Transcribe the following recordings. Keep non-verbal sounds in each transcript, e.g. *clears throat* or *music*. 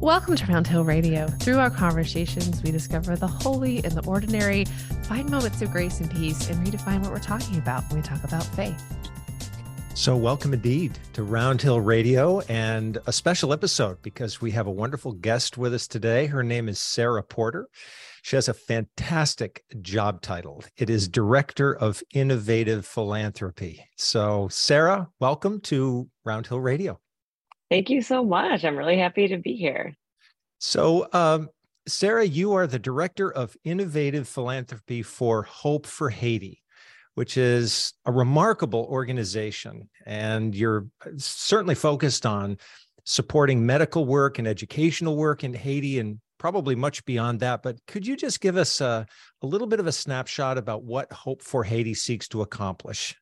Welcome to Round Hill Radio. Through our conversations, we discover the holy and the ordinary, find moments of grace and peace, and redefine what we're talking about when we talk about faith. So, welcome indeed to Round Hill Radio and a special episode because we have a wonderful guest with us today. Her name is Sarah Porter. She has a fantastic job title. It is Director of Innovative Philanthropy. So, Sarah, welcome to Round Hill Radio. Thank you so much. I'm really happy to be here. So, um, Sarah, you are the Director of Innovative Philanthropy for Hope for Haiti, which is a remarkable organization. And you're certainly focused on supporting medical work and educational work in Haiti and probably much beyond that. But could you just give us a, a little bit of a snapshot about what Hope for Haiti seeks to accomplish?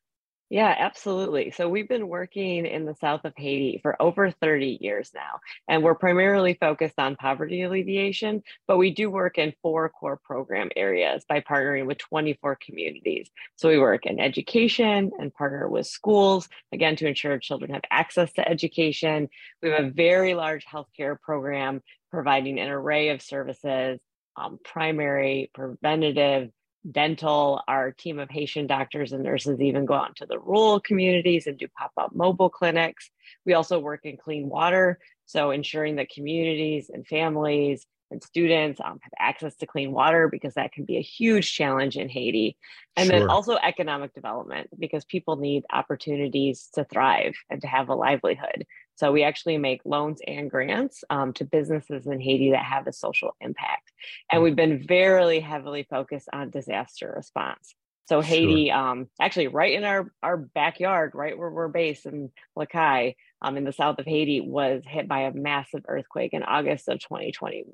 Yeah, absolutely. So we've been working in the south of Haiti for over 30 years now, and we're primarily focused on poverty alleviation, but we do work in four core program areas by partnering with 24 communities. So we work in education and partner with schools, again, to ensure children have access to education. We have a very large healthcare program providing an array of services, um, primary, preventative, dental. Our team of Haitian doctors and nurses even go out into the rural communities and do pop up mobile clinics. We also work in clean water, so ensuring that communities and families and students um, have access to clean water because that can be a huge challenge in Haiti. And sure. then also economic development because people need opportunities to thrive and to have a livelihood. So we actually make loans and grants um, to businesses in Haiti that have a social impact. And we've been very heavily focused on disaster response. So Haiti, sure. um, actually right in our, our backyard, right where we're based in Cayes, um, in the south of Haiti, was hit by a massive earthquake in August of 2021.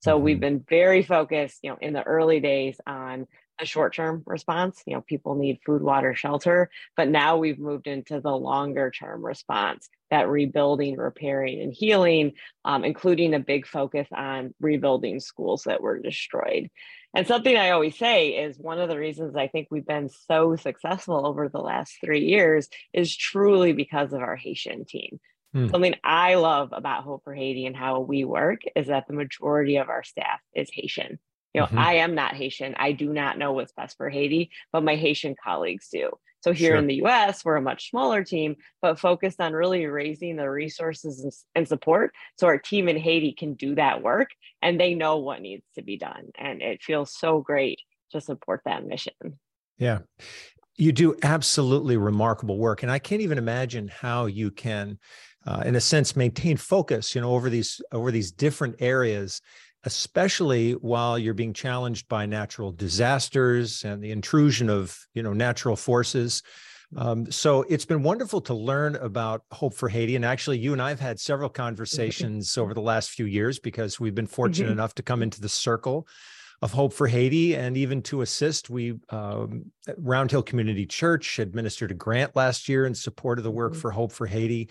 So mm-hmm. we've been very focused, you know, in the early days on a short-term response. You know, people need food, water, shelter, but now we've moved into the longer-term response, that rebuilding, repairing, and healing, um, including a big focus on rebuilding schools that were destroyed. And something I always say is one of the reasons I think we've been so successful over the last three years is truly because of our Haitian team. Hmm. Something I love about Hope for Haiti and how we work is that the majority of our staff is Haitian. You know, mm-hmm. I am not Haitian. I do not know what's best for Haiti, but my Haitian colleagues do. So here sure. in the US, we're a much smaller team, but focused on really raising the resources and support so our team in Haiti can do that work and they know what needs to be done. And it feels so great to support that mission. Yeah. You do absolutely remarkable work. And I can't even imagine how you can, uh, in a sense, maintain focus, you know, over these over these different areas especially while you're being challenged by natural disasters and the intrusion of you know natural forces. Um, so it's been wonderful to learn about hope for haiti. And actually you and i've had several conversations over the last few years because we've been fortunate mm-hmm. enough to come into the circle of hope for haiti and even to assist we um, round hill community church administered a grant last year in support of the work mm-hmm. for hope for haiti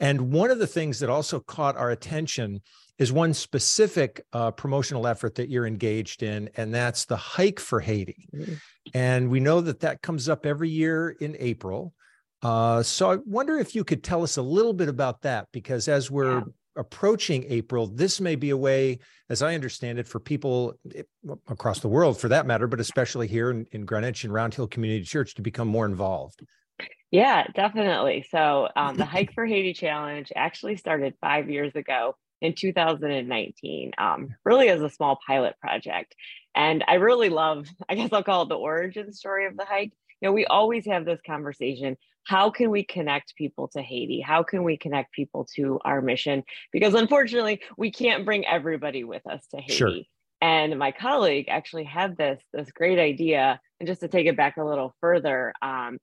and one of the things that also caught our attention is one specific uh, promotional effort that you're engaged in, and that's the hike for Haiti. Mm-hmm. And we know that that comes up every year in April. Uh, so I wonder if you could tell us a little bit about that, because as we're yeah. Approaching April, this may be a way, as I understand it, for people eh, across the world, for that matter, but especially here in, in Greenwich and Round Hill Community Church, to become more involved. Yeah, definitely. So um, the *clears throat* Hike for Haiti Challenge actually started five years ago in 2019, um, really as a small pilot project. And I really love, I guess I'll call it the origin story of the hike. You know, we always have this conversation. How can we connect people to Haiti? How can we connect people to our mission? Because unfortunately, we can't bring everybody with us to Haiti. Sure. And my colleague actually had this this great idea. And just to take it back a little further, um,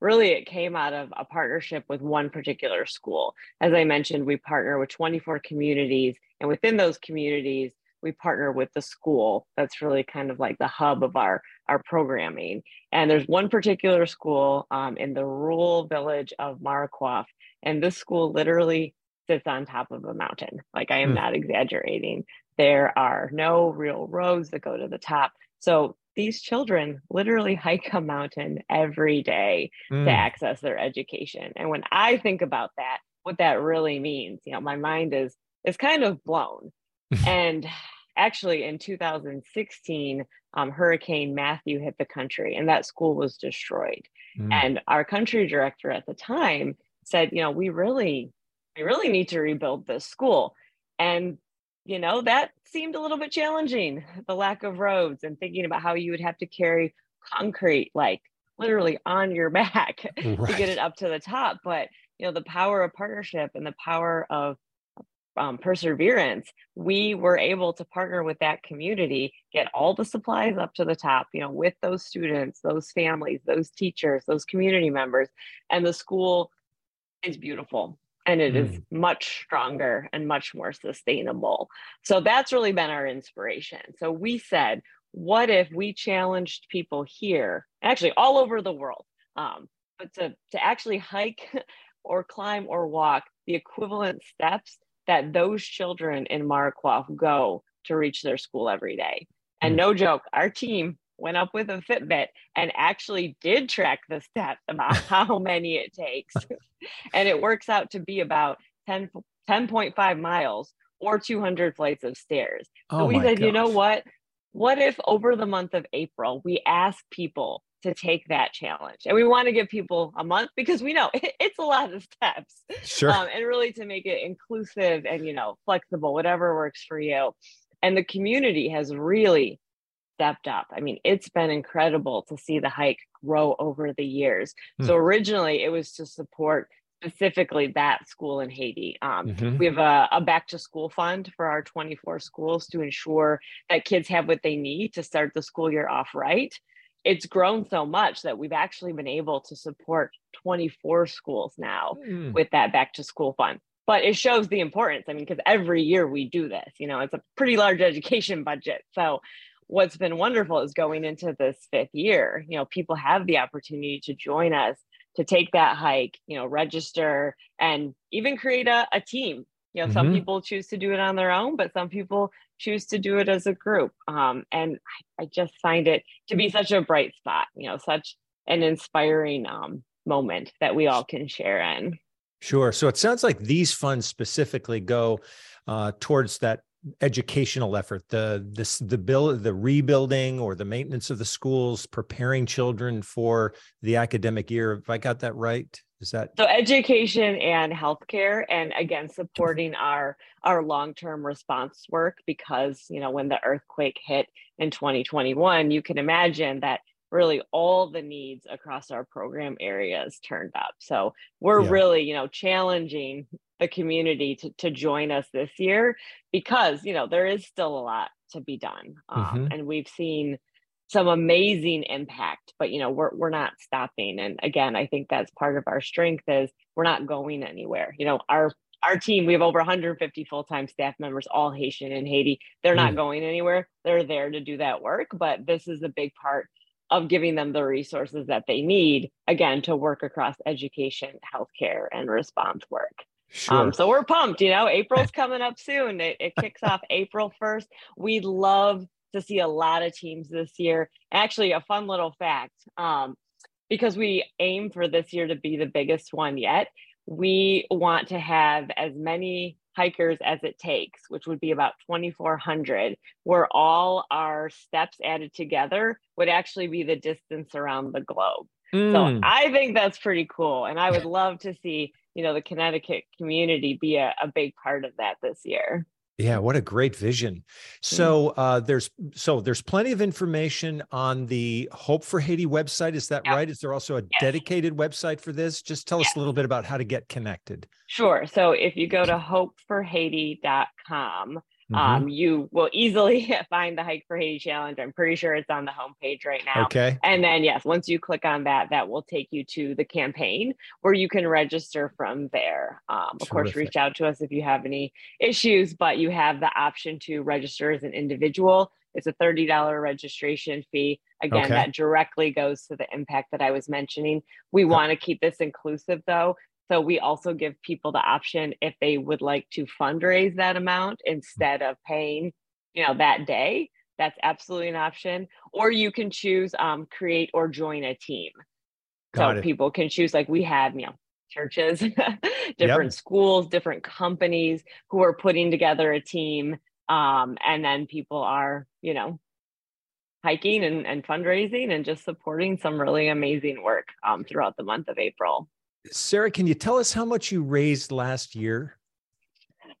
really it came out of a partnership with one particular school. As I mentioned, we partner with 24 communities, and within those communities, we partner with the school. That's really kind of like the hub of our, our programming. And there's one particular school um, in the rural village of Maricoif, and this school literally sits on top of a mountain. Like I am mm. not exaggerating. There are no real roads that go to the top. So these children literally *laughs* hike a mountain every day mm. to access their education. And when I think about that, what that really means, you know, my mind is is kind of blown. *laughs* and actually, in 2016, um, Hurricane Matthew hit the country and that school was destroyed. Mm. And our country director at the time said, you know, we really, we really need to rebuild this school. And, you know, that seemed a little bit challenging, the lack of roads and thinking about how you would have to carry concrete like literally on your *laughs* back right. to get it up to the top. But, you know, the power of partnership and the power of um, perseverance, we were able to partner with that community, get all the supplies up to the top, you know, with those students, those families, those teachers, those community members. And the school is beautiful and it mm. is much stronger and much more sustainable. So that's really been our inspiration. So we said, what if we challenged people here, actually all over the world, um, but to, to actually hike *laughs* or climb or walk the equivalent steps that those children in Marquardt go to reach their school every day. And mm. no joke, our team went up with a Fitbit and actually did track the steps *laughs* about how many it takes. *laughs* and it works out to be about 10, 10.5 miles or 200 flights of stairs. So oh we said, gosh. you know what? What if over the month of April, we ask people to take that challenge. And we want to give people a month because we know *laughs* it's a lot of steps. Sure. Um, and really to make it inclusive and, you know, flexible, whatever works for you. And the community has really stepped up. I mean, it's been incredible to see the hike grow over the years. Mm. So originally it was to support specifically that school in Haiti. Um, mm-hmm. We have a, a, back to school fund for our 24 schools to ensure that kids have what they need to start the school year off right it's grown so much that we've actually been able to support 24 schools now mm. with that back to school fund. But it shows the importance. I mean because every year we do this you know it's a pretty large education budget. So what's been wonderful is going into this fifth year you know people have the opportunity to join us to take that hike you know register and even create a, a team you know mm-hmm. some people choose to do it on their own but some people choose to do it as a group. Um, and I, I, just find it to be such a bright spot, you know, such an inspiring um, moment that we all can share in. Sure. So it sounds like these funds specifically go uh, towards that educational effort the this the build the rebuilding or the maintenance of the schools preparing children for the academic year if i got that right is that so education and healthcare and again supporting our our long-term response work because you know when the earthquake hit in 2021 you can imagine that really all the needs across our program areas turned up so we're yeah. really you know challenging the community to, to join us this year because you know there is still a lot to be done um, mm-hmm. and we've seen some amazing impact but you know we're, we're not stopping and again i think that's part of our strength is we're not going anywhere you know our our team we have over 150 full-time staff members all haitian in haiti they're not mm. going anywhere they're there to do that work but this is a big part of giving them the resources that they need again to work across education healthcare and response work um, sure. Um, so we're pumped, you know, April's *laughs* coming up soon. It, it kicks off April 1st. We'd love to see a lot of teams this year. Actually, a fun little fact um, because we aim for this year to be the biggest one yet, we want to have as many hikers as it takes, which would be about 2,400, where all our steps added together would actually be the distance around the globe. Mm. So I think that's pretty cool. And I would love to see you know the connecticut community be a, a big part of that this year yeah what a great vision. So uh, there's so there's plenty of information on the hope for haiti website is that right? Is there also a yes. dedicated website for this? Just tell us a little bit about how to get connected. Sure. So if you go to hopeforhaiti.com Mm-hmm. Um, you will easily *laughs* find the Hike for Haiti Challenge. I'm pretty sure it's on the homepage right now. Okay. And then, yes, once you click on that, that will take you to the campaign where you can register from there. Um, of course, reach out to us if you have any issues, but you have the option to register as an individual. It's a $30 registration fee. Again, okay. that directly goes to the impact that I was mentioning. We want to keep this inclusive though. So we also give people the option if they would like to fundraise that amount instead of paying, you know, that day. That's absolutely an option. Or you can choose um, create or join a team. Got so it. people can choose like we have, you know, churches, *laughs* different yep. schools, different companies who are putting together a team. Um, and then people are, you know, hiking and, and fundraising and just supporting some really amazing work um, throughout the month of April. Sarah, can you tell us how much you raised last year?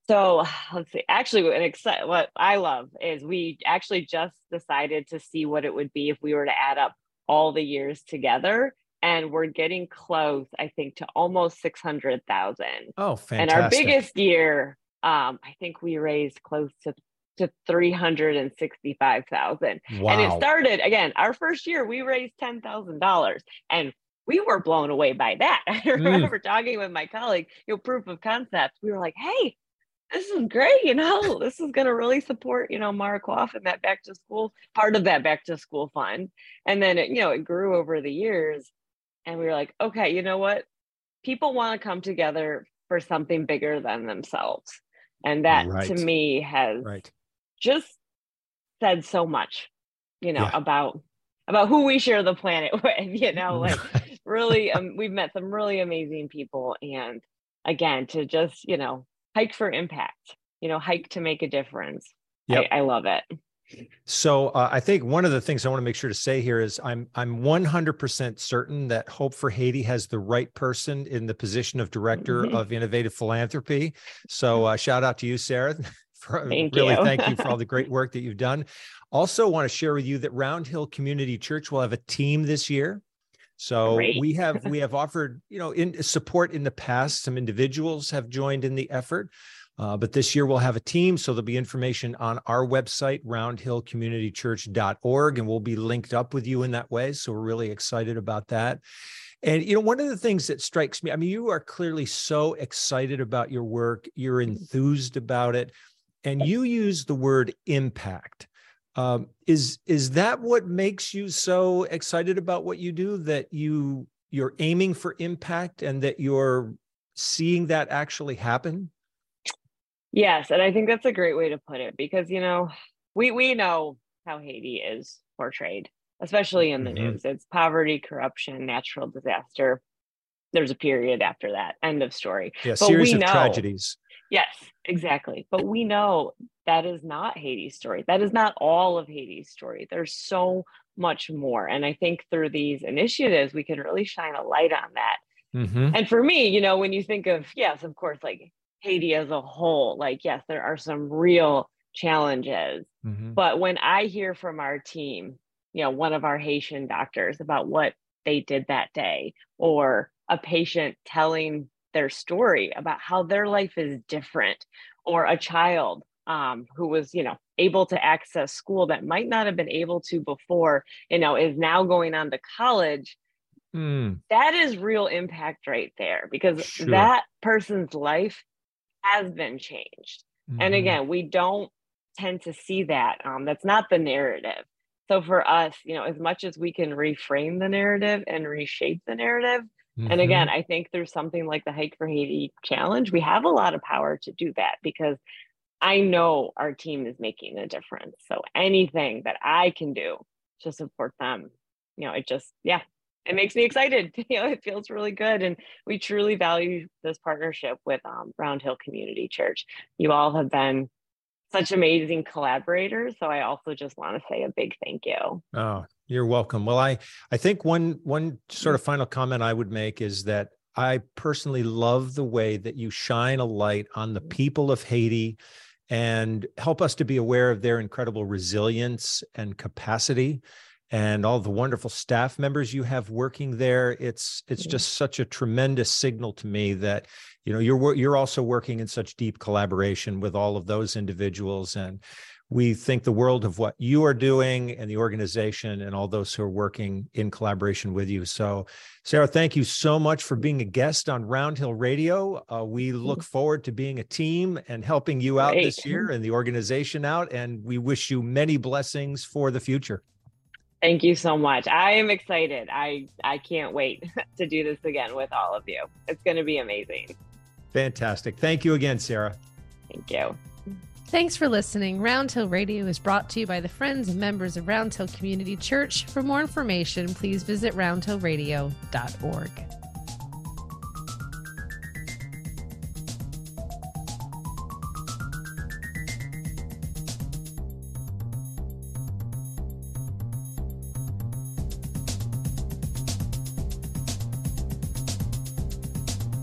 So let's see. Actually, an exci- what I love is we actually just decided to see what it would be if we were to add up all the years together, and we're getting close. I think to almost six hundred thousand. Oh, fantastic! And our biggest year, um, I think we raised close to to 365,000. Wow. And it started again, our first year we raised $10,000 and we were blown away by that. *laughs* I mm. remember mm. talking with my colleague, you know, proof of concept. We were like, hey, this is great, you know, *laughs* this is going to really support, you know, Mara Coif and that back to school, part of that back to school fund. And then, it, you know, it grew over the years. And we were like, okay, you know what? People want to come together for something bigger than themselves. And that right. to me has right. just said so much, you know, yeah. about about who we share the planet *laughs* with, you know, like really um, we've met some really amazing people and again to just, you know, hike for impact, you know, hike to make a difference. Yep. I, I love it. So uh, I think one of the things I want to make sure to say here is I'm I'm 100% certain that Hope for Haiti has the right person in the position of director mm-hmm. of innovative philanthropy. So uh, shout out to you, Sarah. *laughs* For, thank really, you. thank you for all the great *laughs* work that you've done. Also, want to share with you that Round Hill Community Church will have a team this year. So Great. we have we *laughs* have offered you know in support in the past. Some individuals have joined in the effort, uh, but this year we'll have a team. So there'll be information on our website roundhillcommunitychurch.org, and we'll be linked up with you in that way. So we're really excited about that. And you know, one of the things that strikes me, I mean, you are clearly so excited about your work. You're enthused about it, and you use the word impact. Um, is is that what makes you so excited about what you do? That you you're aiming for impact and that you're seeing that actually happen? Yes, and I think that's a great way to put it because you know we we know how Haiti is portrayed, especially in the mm-hmm. news. It's poverty, corruption, natural disaster. There's a period after that. End of story. Yeah, but series of know, tragedies. Yes, exactly. But we know that is not Haiti's story. That is not all of Haiti's story. There's so much more. And I think through these initiatives, we can really shine a light on that. Mm-hmm. And for me, you know, when you think of, yes, of course, like Haiti as a whole, like, yes, there are some real challenges. Mm-hmm. But when I hear from our team, you know, one of our Haitian doctors about what they did that day, or a patient telling their story about how their life is different, or a child um, who was, you know, able to access school that might not have been able to before, you know, is now going on to college. Mm. That is real impact right there because sure. that person's life has been changed. Mm-hmm. And again, we don't tend to see that. Um, that's not the narrative. So for us, you know, as much as we can reframe the narrative and reshape the narrative, Mm-hmm. And again, I think there's something like the Hike for Haiti challenge. We have a lot of power to do that because I know our team is making a difference. So anything that I can do to support them, you know, it just, yeah, it makes me excited. *laughs* You know, it feels really good. And we truly value this partnership with um, Round Hill Community Church. You all have been such amazing collaborators. So I also just want to say a big thank you. Oh, you're welcome. Well, I I think one one sort of final comment I would make is that I personally love the way that you shine a light on the people of Haiti and help us to be aware of their incredible resilience and capacity and all the wonderful staff members you have working there it's it's just such a tremendous signal to me that you know you're you're also working in such deep collaboration with all of those individuals and we think the world of what you are doing and the organization and all those who are working in collaboration with you. So, Sarah, thank you so much for being a guest on Round Hill Radio. Uh, we look mm-hmm. forward to being a team and helping you out Great. this year and the organization out. And we wish you many blessings for the future. Thank you so much. I am excited. I I can't wait *laughs* to do this again with all of you. It's going to be amazing. Fantastic. Thank you again, Sarah. Thank you. Thanks for listening. Round Hill Radio is brought to you by the friends and members of Round Hill Community Church. For more information, please visit roundhillradio.org.